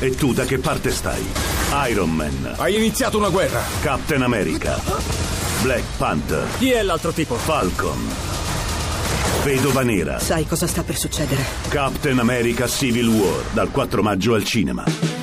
E tu da che parte stai? Iron Man, Hai iniziato una guerra. Captain America, Black Panther, Chi è l'altro tipo? Falcon, Vedova Nera, Sai cosa sta per succedere? Captain America Civil War, dal 4 maggio al cinema.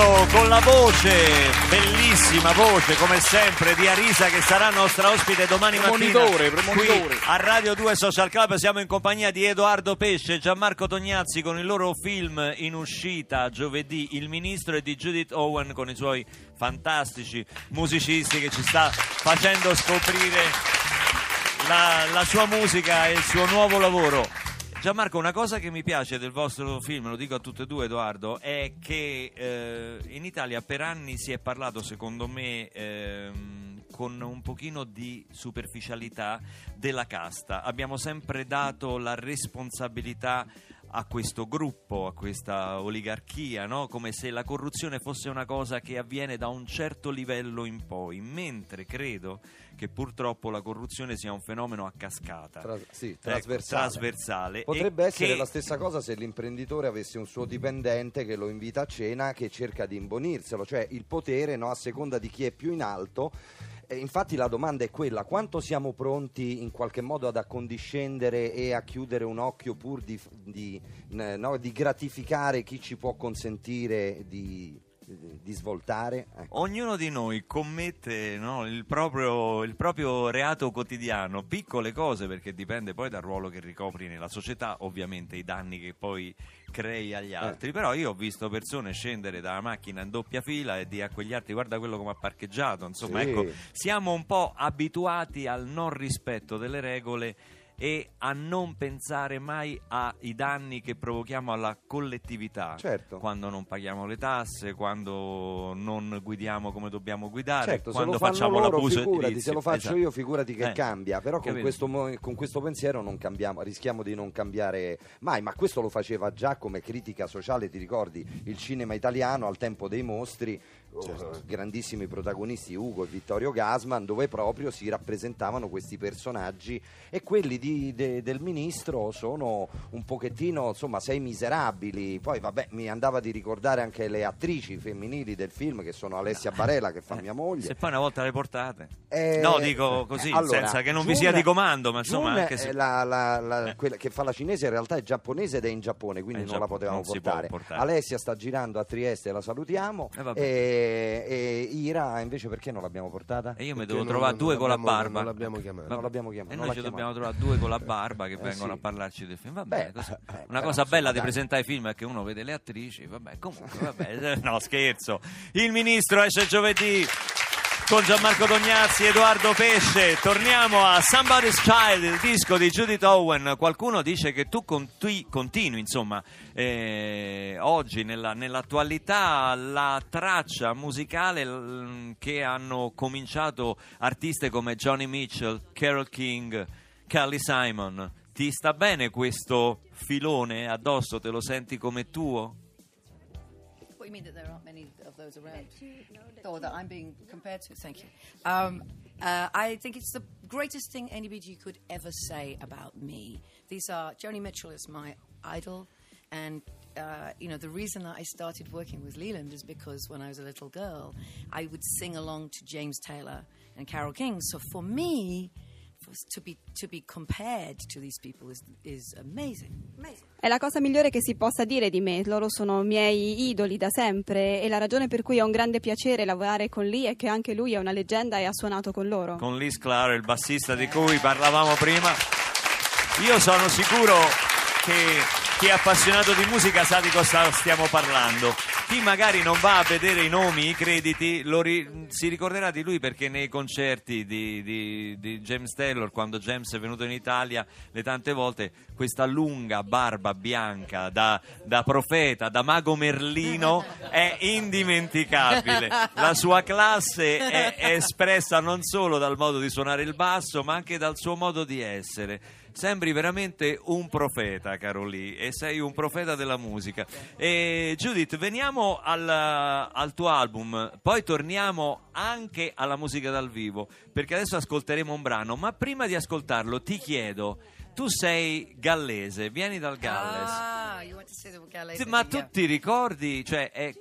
Rientro con la voce, bellissima voce come sempre di Arisa che sarà nostra ospite domani mattina premonitore. qui a Radio 2 Social Club. Siamo in compagnia di Edoardo Pesce e Gianmarco Tognazzi con il loro film in uscita giovedì Il Ministro e di Judith Owen con i suoi fantastici musicisti che ci sta facendo scoprire la, la sua musica e il suo nuovo lavoro. Gianmarco, una cosa che mi piace del vostro film, lo dico a tutte e due Edoardo, è che eh, in Italia per anni si è parlato, secondo me, ehm, con un pochino di superficialità della casta. Abbiamo sempre dato la responsabilità a questo gruppo, a questa oligarchia, no? come se la corruzione fosse una cosa che avviene da un certo livello in poi, mentre credo che purtroppo la corruzione sia un fenomeno a cascata. Tra- sì, Ecco, trasversale. trasversale. Potrebbe essere che- la stessa cosa se l'imprenditore avesse un suo dipendente che lo invita a cena che cerca di imbonirselo, cioè il potere no, a seconda di chi è più in alto. E infatti la domanda è quella, quanto siamo pronti in qualche modo ad accondiscendere e a chiudere un occhio pur di, di, no, di gratificare chi ci può consentire di, di svoltare? Ecco. Ognuno di noi commette no, il, proprio, il proprio reato quotidiano, piccole cose perché dipende poi dal ruolo che ricopri nella società, ovviamente i danni che poi crei agli altri, però io ho visto persone scendere dalla macchina in doppia fila e dire a quegli altri guarda quello come ha parcheggiato, insomma Sì. ecco, siamo un po' abituati al non rispetto delle regole e a non pensare mai ai danni che provochiamo alla collettività Certo. quando non paghiamo le tasse, quando non guidiamo come dobbiamo guidare, Certo, quando facciamo loro, l'abuso figurati, edilizio. se lo faccio Esatto. io, figurati che Eh, cambia. Però con questo, con questo pensiero non cambiamo, rischiamo di non cambiare mai. Ma questo lo faceva già come critica sociale, ti ricordi? Il cinema italiano al tempo dei mostri, Certo. oh, grandissimi protagonisti Ugo e Vittorio Gasman, dove proprio si rappresentavano questi personaggi e quelli di- de- del ministro sono un pochettino, insomma, sei miserabili. Poi vabbè, mi andava di ricordare anche le attrici femminili del film che sono Alessia Barella che fa mia moglie. Se poi una volta le portate. Eh, no, dico così, allora, senza che non vi Jun- sia di comando, ma insomma Jun anche se... la- la- la- Eh. quella che fa la cinese in realtà è giapponese ed è in Giappone, quindi in non la Giappone, potevamo non portare. portare. Alessia sta girando a Trieste, la salutiamo. Eh. E, e Ira invece perché non l'abbiamo portata? E io mi Perché devo non- trovare non due con la barba. non l'abbiamo chiamato. Vabbè. Non l'abbiamo chiamato, E noi ci dobbiamo trovare due con la barba che Eh, vengono sì. a parlarci del film. Vabbè, Beh, così. eh, una cosa bella di presentare i film è che uno vede le attrici. Vabbè, comunque, vabbè. No, scherzo. Il ministro esce giovedì. Con Gianmarco Tognazzi, Edoardo Pesce, torniamo a Somebody's Child, il disco di Judith Owen. Qualcuno dice che tu conti- continui, insomma, eh, oggi nella- nell'attualità la traccia musicale che hanno cominciato artiste come Johnny Mitchell, Carol King, Kelly Simon. Ti sta bene questo filone addosso? Te lo senti come tuo? You mean that there aren't many of those around? Or that I'm being compared to? Thank you. Um, uh, I think it's the greatest thing anybody could ever say about me. These are Joni Mitchell is my idol, and uh, you know the reason that I started working with Leland is because when I was a little girl, I would sing along to James Taylor and Carol King. So for me. To be to be compared to these people is is amazing, amazing. È la cosa migliore che si possa dire di me, loro sono miei idoli da sempre e la ragione per cui è un grande piacere lavorare con Lee è che anche lui è una leggenda e ha suonato con loro. con Liz Claro, il bassista di cui parlavamo prima. Io sono sicuro che chi è appassionato di musica sa di cosa stiamo parlando. Chi magari non va a vedere i nomi, i crediti, lo ri- si ricorderà di lui perché nei concerti di, di- di James Taylor, quando James è venuto in Italia, le tante volte questa lunga barba bianca da, da profeta, da mago Merlino, è indimenticabile. La sua classe è, è espressa non solo dal modo di suonare il basso, ma anche dal suo modo di essere. Sembri veramente un profeta, caro Lee, e sei un profeta della musica. E, Judith, veniamo al, al tuo album, poi torniamo anche alla musica dal vivo, perché adesso ascolteremo un brano, ma prima di ascoltarlo ti chiedo, tu sei gallese, vieni dal Galles. Ah, you Ma tu ti ricordi, cioè, è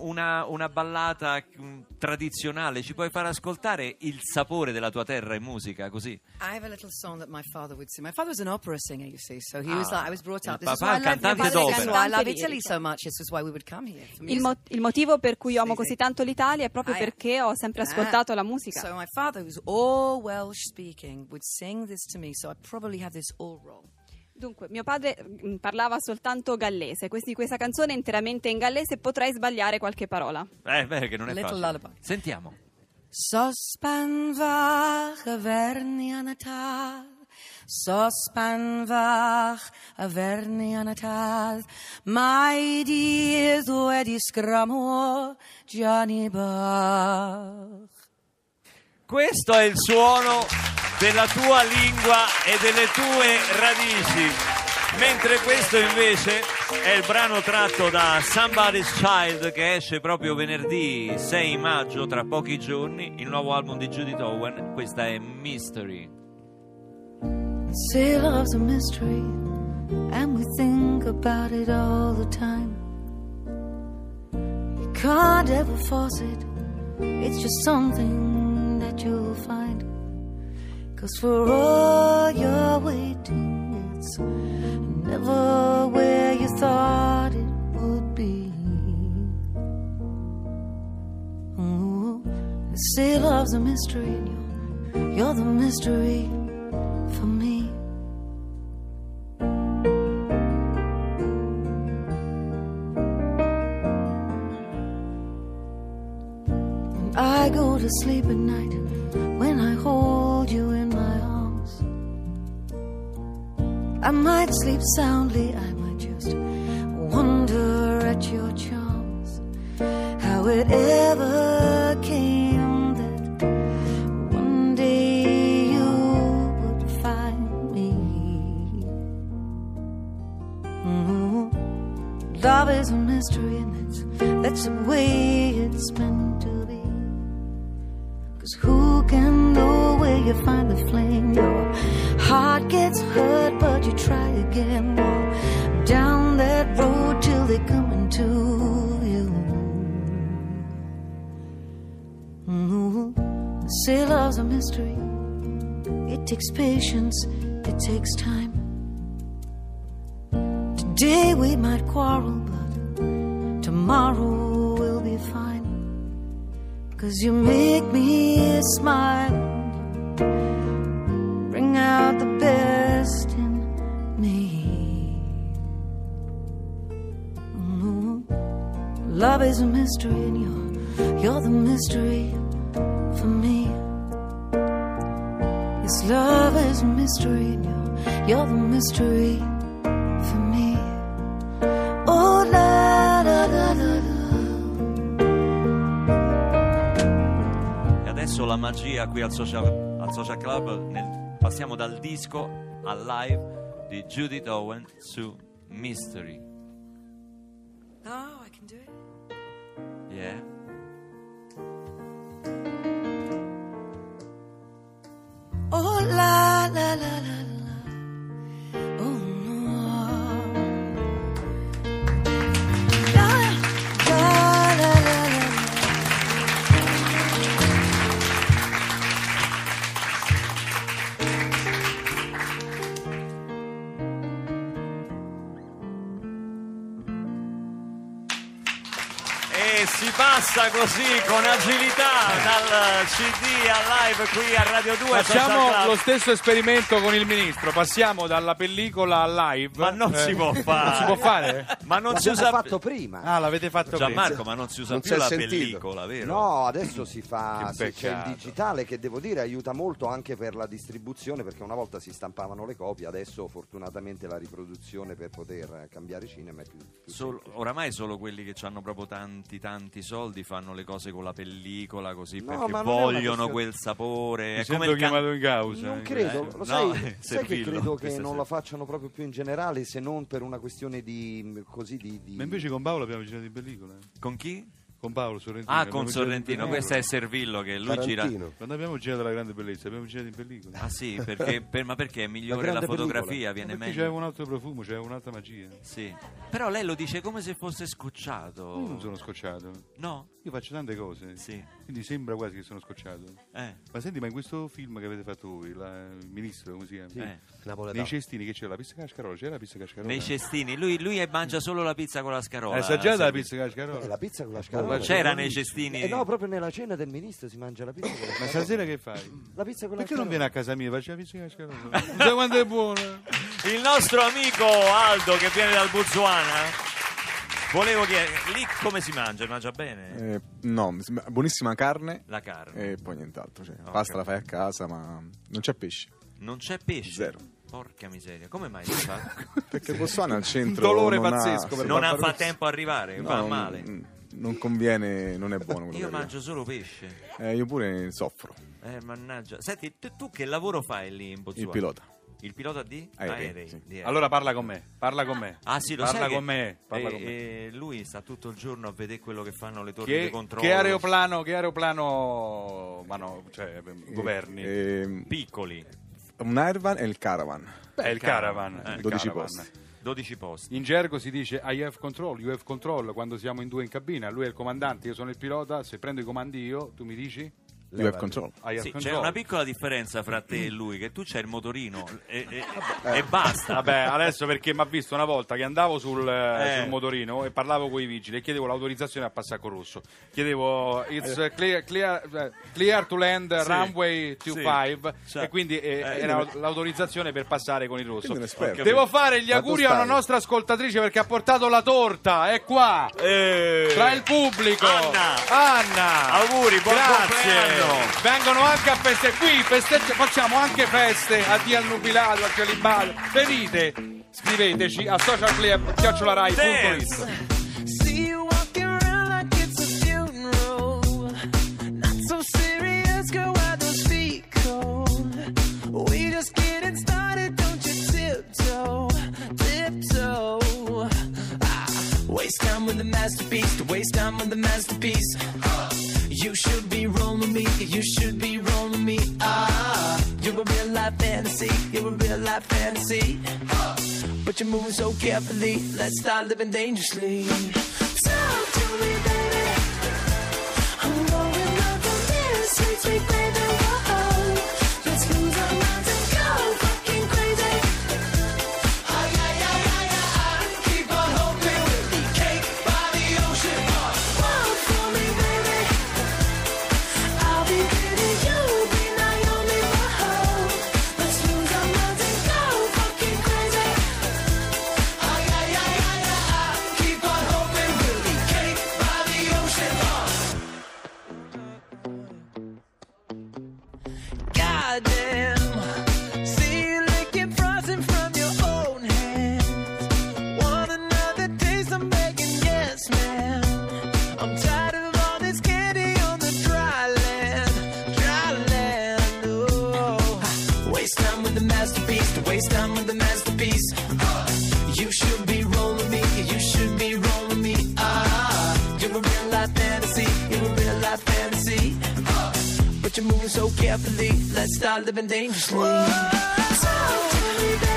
una, una ballata mm, tradizionale, ci puoi far ascoltare il sapore della tua terra in musica, così? I have a little song that my father would sing. My father was an opera singer, you see, so he was Ah, like, I was brought up. This is papà why I è love, cantante this is d'opera. why I love Italy so much. This is why we would come here. Il, mo- il motivo per cui amo Sì, così sì. tanto l'Italia è proprio Ah, yeah. perché ho sempre Ah. ascoltato la musica. So my father, who's all Welsh speaking, would sing this to me. So I probably have this all wrong. Dunque, mio padre mm, parlava soltanto gallese, questi- questa canzone è interamente in gallese potrei sbagliare qualche parola. Eh, beh, che non è little facile. lullaby. Sentiamo. Sospan yn y tad Sospan ferni yn y tad Mae dydd wedi sgramo Johnny Bach Questo è il suono della tua lingua e delle tue radici. Mentre questo invece è il brano tratto da Somebody's Child che esce proprio venerdì 6 maggio, tra pochi giorni, il nuovo album di Judith Owen. Questa è Mystery. Say love's a mystery And we think about it all the time You can't ever force it It's just something that you'll find Cause for all you're waiting It's never where you thought it would be Ooh, say love's a mystery and you're, you're the mystery for me. When I go to sleep at night, when I hold you I might sleep soundly, I might just wonder at your charms. How it ever came that one day you would find me. Mhm. Love is a mystery, and that's, that's the way it's meant to be. Cause who can know where you find the flame? Your heart gets hurt, but you try again. Walk down that road till they come into you. Mhm. Say love's a mystery. It takes patience, it takes time. Today we might quarrel, but tomorrow will be fine. Cause you make me smile, Love is a mystery, and you're, you're the mystery for me. Yes, love is a mystery, and you're, you're the mystery for me. Oh, la la la la la. E adesso la magia qui al Social, al Social Club, nel- passiamo dal disco al live di Judith Owen su Mystery. Oh. Yeah. Oh la la la la la. E si passa così con agilità dal CD al live qui a Radio 2 Social Facciamo lo stesso esperimento con il ministro, passiamo dalla pellicola al live. Ma non si può fare. Non si può fare? Ma non si L'abbiamo usa fatto prima. Ah, l'avete fatto Gianmarco, prima. ma non si usa Non più si la sentito. pellicola, vero? No, adesso si fa, se c'è il digitale che devo dire aiuta molto anche per la distribuzione perché una volta si stampavano le copie, adesso fortunatamente la riproduzione per poter eh, cambiare cinema è più, più Solo- oramai solo quelli che hanno proprio tanti tanti tanti soldi fanno le cose con la pellicola così No, perché ma non è una vogliono questione- quel sapore. Mi È come sento il can- chiamato in causa. Non credo, Eh, lo no, sai, sai che Servillo, credo che questa non sera. la facciano proprio più in generale se non per una questione di così di, di- Ma invece con Paolo abbiamo girato in pellicola. eh. Con chi? Con Paolo Sorrentino. Ah, con Sorrentino. Questo è Servillo che lui gira. Tarantino. Quando abbiamo girato la grande bellezza, abbiamo girato in pellicola. Ah sì, perché, per- ma perché è migliore la, grande fotografia, pellicola. viene Perché meglio. c'era un altro profumo, c'era un'altra magia. Sì. Però lei lo dice come se fosse scocciato. Io non sono scocciato. No? Io faccio tante cose. Sì. Quindi sembra quasi che sono scocciato. Eh. Ma senti, ma in questo film che avete fatto voi, la- il ministro, come si chiama? Eh. Napoletano. Nei cestini che c'era la pizza cascarola, c'era la pizza cascarola? Nei cestini. Lui, lui mangia solo la pizza con la scarola. Hai assaggiato la pizza cascarola? Eh, la pizza con la scarola. C'era nei cestini. Eh, no, proprio nella cena del ministro si mangia la pizza con la Ma scarola. stasera che fai? La pizza con la Perché non scarola. vieni a casa mia? Faccio la pizza cascarola. Non sai quanto è buona? Il nostro amico Aldo che viene dal Botswana. Volevo chiedere, lì come si mangia? Mangia bene? Eh, no, buonissima carne La carne. e poi nient'altro. Cioè, Ok. Pasta la fai a casa, ma non c'è pesce. Non c'è pesce? Zero. Porca miseria, come mai si fa? Perché Botswana al centro. dolore non ha- pazzesco sì. non ha fa tempo a arrivare, No, va non- male. mm, Non conviene, non è buono quello Io mangio solo pesce. Eh, io pure soffro. Eh, mannaggia. Senti, tu, tu che lavoro fai lì in Botswana? Il pilota. Il pilota di? Aerei, sì. di aerei. Allora parla con me, parla con me. Ah sì, lo parla sai con che- me, parla e- con me. e lui sta tutto il giorno a vedere quello che fanno le torri di Che, controllo. che aeroplano, che aeroplano, ma no, cioè, governi? Eh, Piccoli. un Airvan e il Caravan. Beh, il caravan. Eh, il 12 caravan. posti. 12 posti. In gergo si dice I have control, you have control quando siamo in due in cabina. Lui è il comandante, io sono il pilota. Se prendo i comandi io, tu mi dici You have control. Have Sì, c'è una piccola differenza fra te e lui, che tu c'hai il motorino e, e- e basta. Vabbè, adesso perché mi ha visto una volta che andavo sul, Eh. sul motorino e parlavo con i vigili e chiedevo l'autorizzazione a passare col rosso. Chiedevo it's uh, clear, clear, eh, clear to land Sì. runway 25 Cioè, e quindi eh, era l'autorizzazione per passare con il rosso. Devo fare gli auguri a una stavi? nostra ascoltatrice perché ha portato la torta, è qua. Eh. Tra il pubblico Anna. Anna Auguri, buon Grazie compleanno. Vengono anche a feste qui festeggia- Facciamo anche feste Addio al nubilato, al celibato Venite Scriveteci a socialclub.rai.it Dance. See you walking around like it's a funeral. Not so serious, girl. Why those feet cold? We just getting started. Don't you tiptoe, tiptoe? Ah, waste time with the masterpiece. To waste time with the masterpiece. You should be rolling me. You should be rolling me. Ah, you're a real life fantasy. You're a real life fantasy. But you're moving so carefully. Let's start living dangerously. Talk to me, baby. You're a real life fancy, you're a real life fancy. Uh, but you're moving so carefully. Let's start living dangerously. Talk to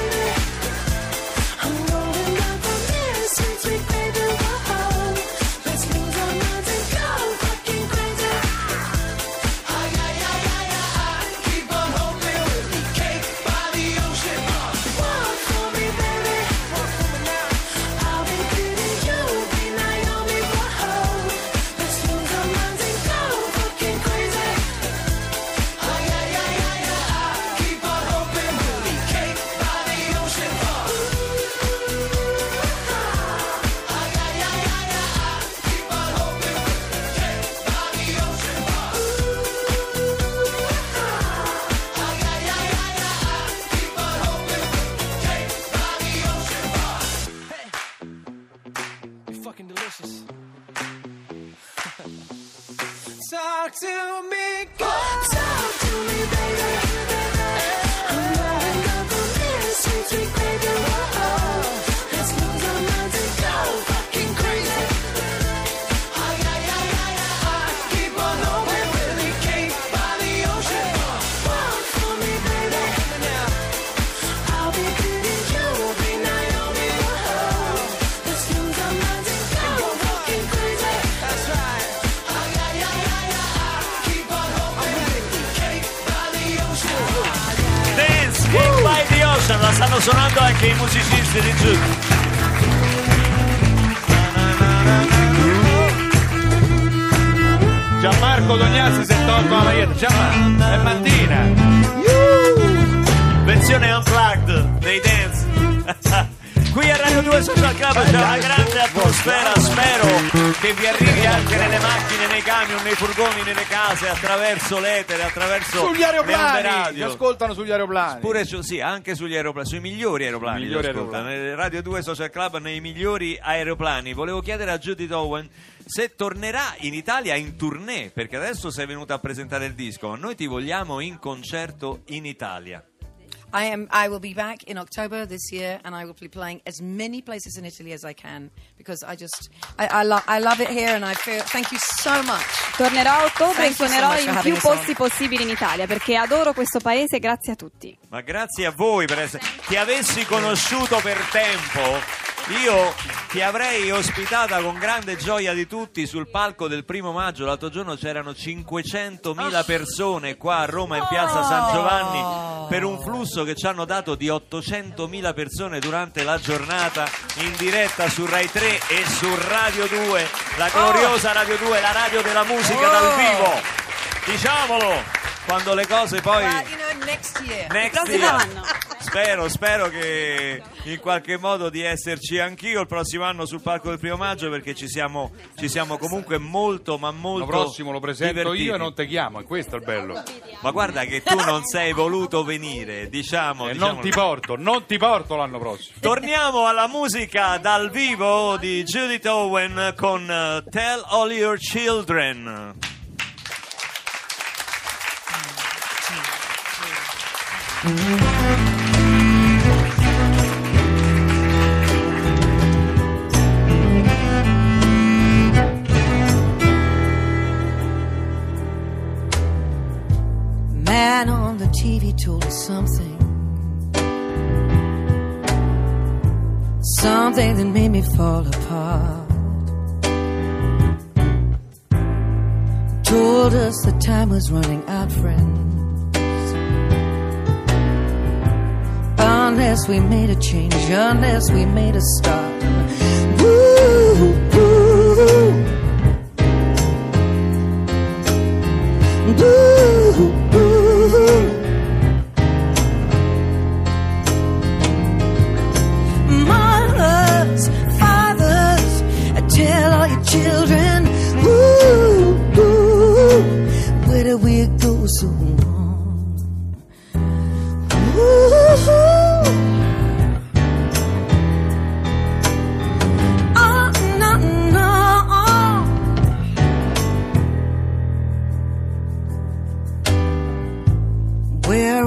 suonando anche i musicisti di Giù. Gianmarco Dognazzi si è tolto la maglietta. Gianmarco, è mattina. Versione unplugged. Qui a Radio 2 Social Club c'è una grande atmosfera, spero che vi arrivi anche nelle macchine, nei camion, nei furgoni, nelle case, attraverso l'etere, attraverso Sugli aeroplani. Radio. ascoltano sugli aeroplani. Pure su- sì, anche sugli aeroplani, sui migliori aeroplani. I migliori li. Nel Radio 2 Social Club nei migliori aeroplani. Volevo chiedere a Judith Owen se tornerà in Italia in tournée, perché adesso sei venuta a presentare il disco, ma noi ti vogliamo in concerto in Italia. I am. I will be back in October this year, and I will be playing as many places in Italy as I can because I just I, I, lo- I love it here, and I feel. Thank you so much. Tornerò a ottobre e Thank so suonerò for in più posti possibili in Italia perché adoro questo paese grazie a tutti. Ma grazie a voi per essere. Ti avessi conosciuto per tempo, io ti avrei ospitata con grande gioia di tutti sul palco del primo maggio. L'altro giorno c'erano 500.000 persone qua a Roma in piazza San Giovanni per un flusso che ci hanno dato di 800.000 persone durante la giornata in diretta su Rai 3 e su Radio 2, la gloriosa Radio 2, la radio della musica dal vivo. Diciamolo! Quando le cose poi Well, you know, next year. Next year. Spero, spero che in qualche modo di esserci anch'io il prossimo anno sul palco del primo maggio perché ci siamo, ci siamo comunque molto ma molto L'anno prossimo lo presento divertiti. io e non ti chiamo, e questo è il bello. Ma guarda che tu non sei voluto venire, diciamo. E diciamo- non ti porto, non ti porto l'anno prossimo. Torniamo alla musica dal vivo di Judith Owen con eh, Tell All Your Children. Man told us something. Something that made me fall apart. Told us the time was running out, friends. Unless we made a change, unless we made a start. Woo, woo. Woo.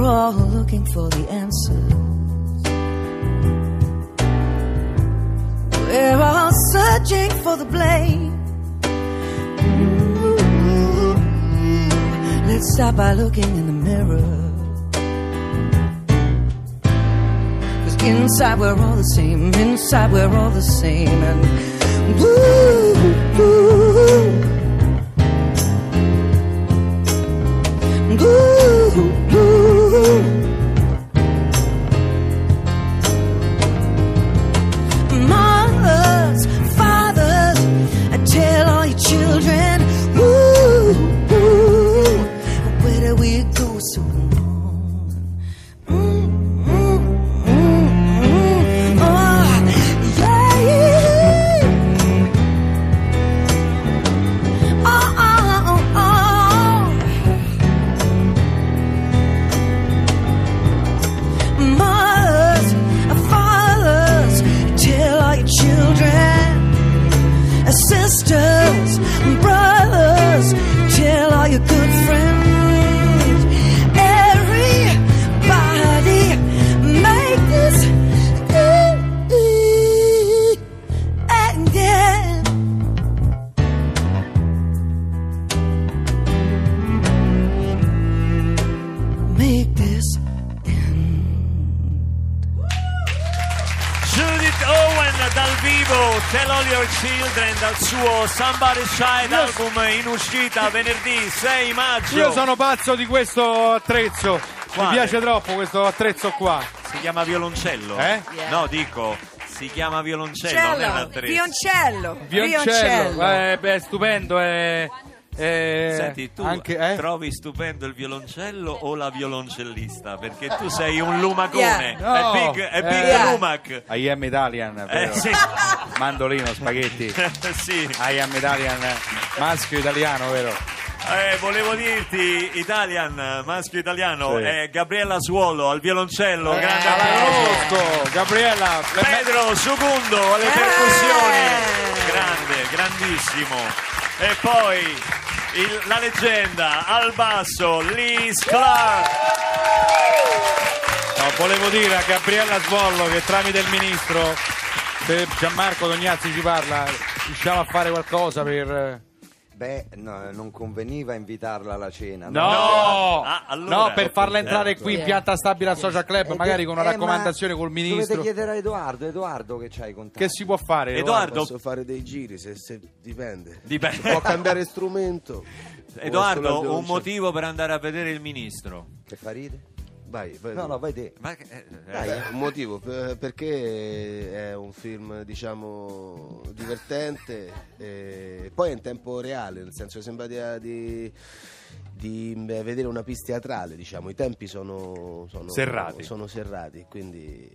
All looking for the answers. We're all searching for the blame. Let's start by looking in the mirror. Cause inside we're all the same, inside we're all the same. And woo, woo, Children dal suo Somebody's Child Io- album in uscita venerdì 6 maggio. Io sono pazzo di questo attrezzo. Quale? Mi piace troppo questo attrezzo qua. Si chiama violoncello? Eh? Yeah. No, dico, si chiama violoncello, non è un Cello, attrezzo. Vioncello, Vioncello. Eh, beh, stupendo. È, è- Senti, tu anche, eh? trovi stupendo il violoncello o la violoncellista? Perché tu sei un lumacone. Yeah. No. È big, è big Eh. lumac. I am Italian, Eh vero? sì. Mandolino, spaghetti. sì. I am Italian, maschio italiano, vero? Eh, volevo dirti, Italian, maschio italiano, Sì. è Gabriella Suolo al violoncello, Eh, grande la applauso. Gabriella. Pedro Sugundo alle Eh. percussioni, grande, grandissimo. E poi il- la leggenda al basso, Liz Clark. No, volevo dire a Gabriella Svollo che tramite il ministro, se Gianmarco Tognazzi ci parla, riusciamo a fare qualcosa per... Beh, no, non conveniva invitarla alla cena. No! Ah, allora- no, per farla entrare qui in pianta stabile al social club, Eh, magari con una eh, raccomandazione ma col Dovete ministro. chiedere a Edoardo, Edoardo che c'hai contatti. Che si può fare? Edoardo, Posso fare dei giri se, se dipende. Dipende. Può cambiare strumento. Edoardo, un motivo per andare a vedere il ministro. Che fa ride? Vai, vai. No, no, vai te. Ma eh, Dai. Beh, un motivo per- perché è un film diciamo divertente e poi è in tempo reale nel senso che sembra di, di- di, beh, vedere una pista teatrale diciamo i tempi sono, sono Serrati. sono serrati quindi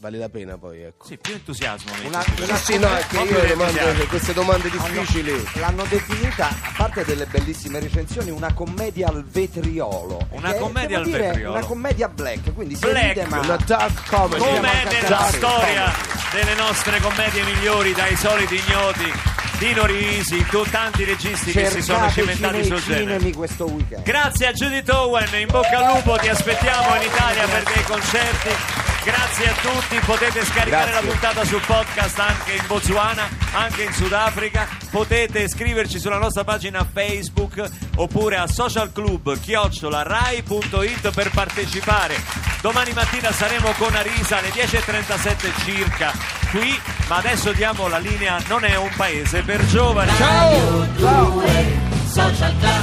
vale la pena poi ecco Sì, più entusiasmo. Una- una- sì no è che io domande- queste domande difficili L'hanno definita, a parte delle bellissime recensioni, una commedia al vetriolo. Una commedia al dire, vetriolo. Una commedia black, quindi si Black. ride ma... una dark comedy Come nella storia delle nostre commedie migliori, dai soliti ignoti, Dino Risi, tu, tanti registi che si sono Cercateci cimentati sul genere. questo weekend. Grazie a Judith Owen, in bocca al lupo, ti aspettiamo in Italia per dei concerti. Grazie a tutti, potete scaricare Grazie. la puntata sul podcast anche in Botswana, anche in Sudafrica. Potete scriverci sulla nostra pagina Facebook oppure a socialclub-rai.it per partecipare. Domani mattina saremo con Arisa alle 10.37 circa qui, ma adesso diamo la linea Non è un paese per giovani. Ciao! Social Club.